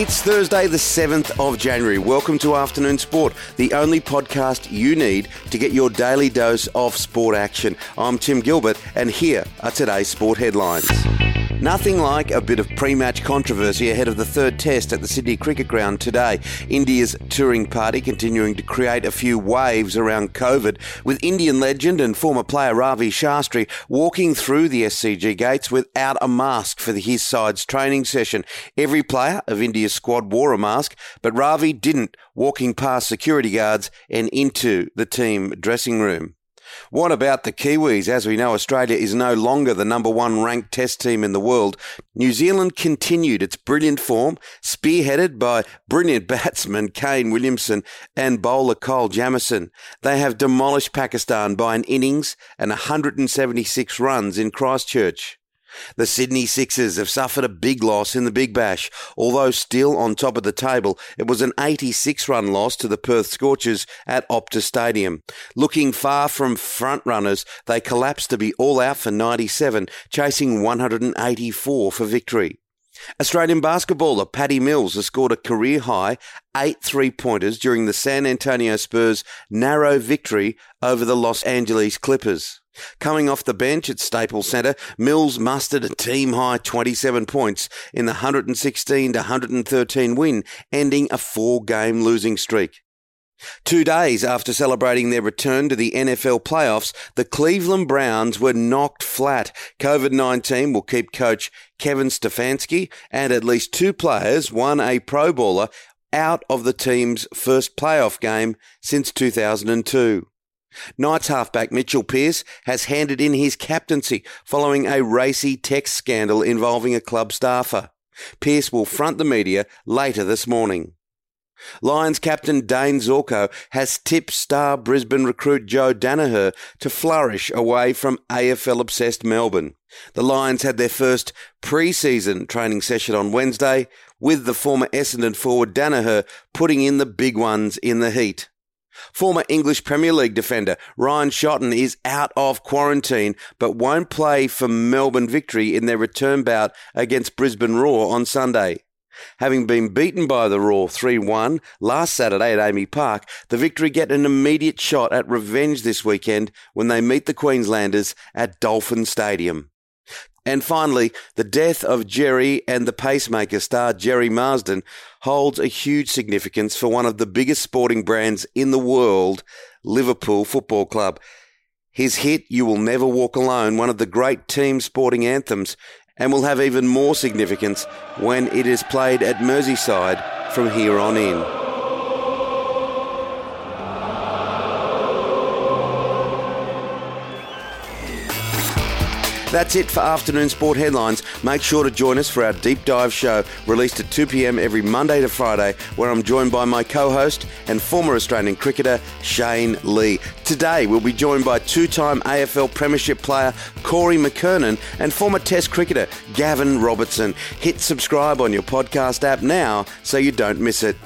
It's Thursday, the 7th of January. Welcome to Afternoon Sport, the only podcast you need to get your daily dose of sport action. I'm Tim Gilbert, and here are today's sport headlines. Nothing like a bit of pre match controversy ahead of the third test at the Sydney Cricket Ground today. India's touring party continuing to create a few waves around COVID, with Indian legend and former player Ravi Shastri walking through the SCG gates without a mask for his side's training session. Every player of India's squad wore a mask, but Ravi didn't, walking past security guards and into the team dressing room. What about the Kiwis? As we know, Australia is no longer the number one ranked test team in the world. New Zealand continued its brilliant form, spearheaded by brilliant batsman Kane Williamson and bowler Kyle Jamieson. They have demolished Pakistan by an innings and 176 runs in Christchurch. The Sydney Sixers have suffered a big loss in the Big Bash. Although still on top of the table, it was an 86 run loss to the Perth Scorchers at Optus Stadium. Looking far from front runners, they collapsed to be all out for 97, chasing 184 for victory. Australian basketballer Patty Mills has scored a career high eight three pointers during the San Antonio Spurs' narrow victory over the Los Angeles Clippers. Coming off the bench at Staples Center, Mills mustered a team high 27 points in the 116 to 113 win, ending a four game losing streak. Two days after celebrating their return to the NFL playoffs, the Cleveland Browns were knocked flat. COVID 19 will keep coach Kevin Stefanski and at least two players, one a Pro Bowler, out of the team's first playoff game since 2002. Knights halfback Mitchell Pearce has handed in his captaincy following a racy text scandal involving a club staffer. Pearce will front the media later this morning. Lions captain Dayne Zorko has tipped star Brisbane recruit Joe Daniher to flourish away from AFL obsessed Melbourne. The Lions had their first pre-season training session on Wednesday, with the former Essendon forward Daniher putting in the big ones in the heat. Former English Premier League defender Ryan Shotton is out of quarantine but won't play for Melbourne victory in their return bout against Brisbane Roar on Sunday. Having been beaten by the Roar 3 1 last Saturday at AAMI Park, the victory get an immediate shot at revenge this weekend when they meet the Queenslanders at Dolphin Stadium. And finally, the death of Gerry and the pacemaker star Gerry Marsden holds a huge significance for one of the biggest sporting brands in the world, Liverpool Football Club. His hit, You Will Never Walk Alone, one of the great team sporting anthems, and will have even more significance when it is played at Merseyside from here on in. That's it for afternoon sport headlines. Make sure to join us for our deep dive show released at 2 p.m. every Monday to Friday, where I'm joined by my co host and former Australian cricketer, Shane Lee. Today, we'll be joined by two time AFL Premiership player Corey McKernan and former Test cricketer Gavin Robertson. Hit subscribe on your podcast app now so you don't miss it.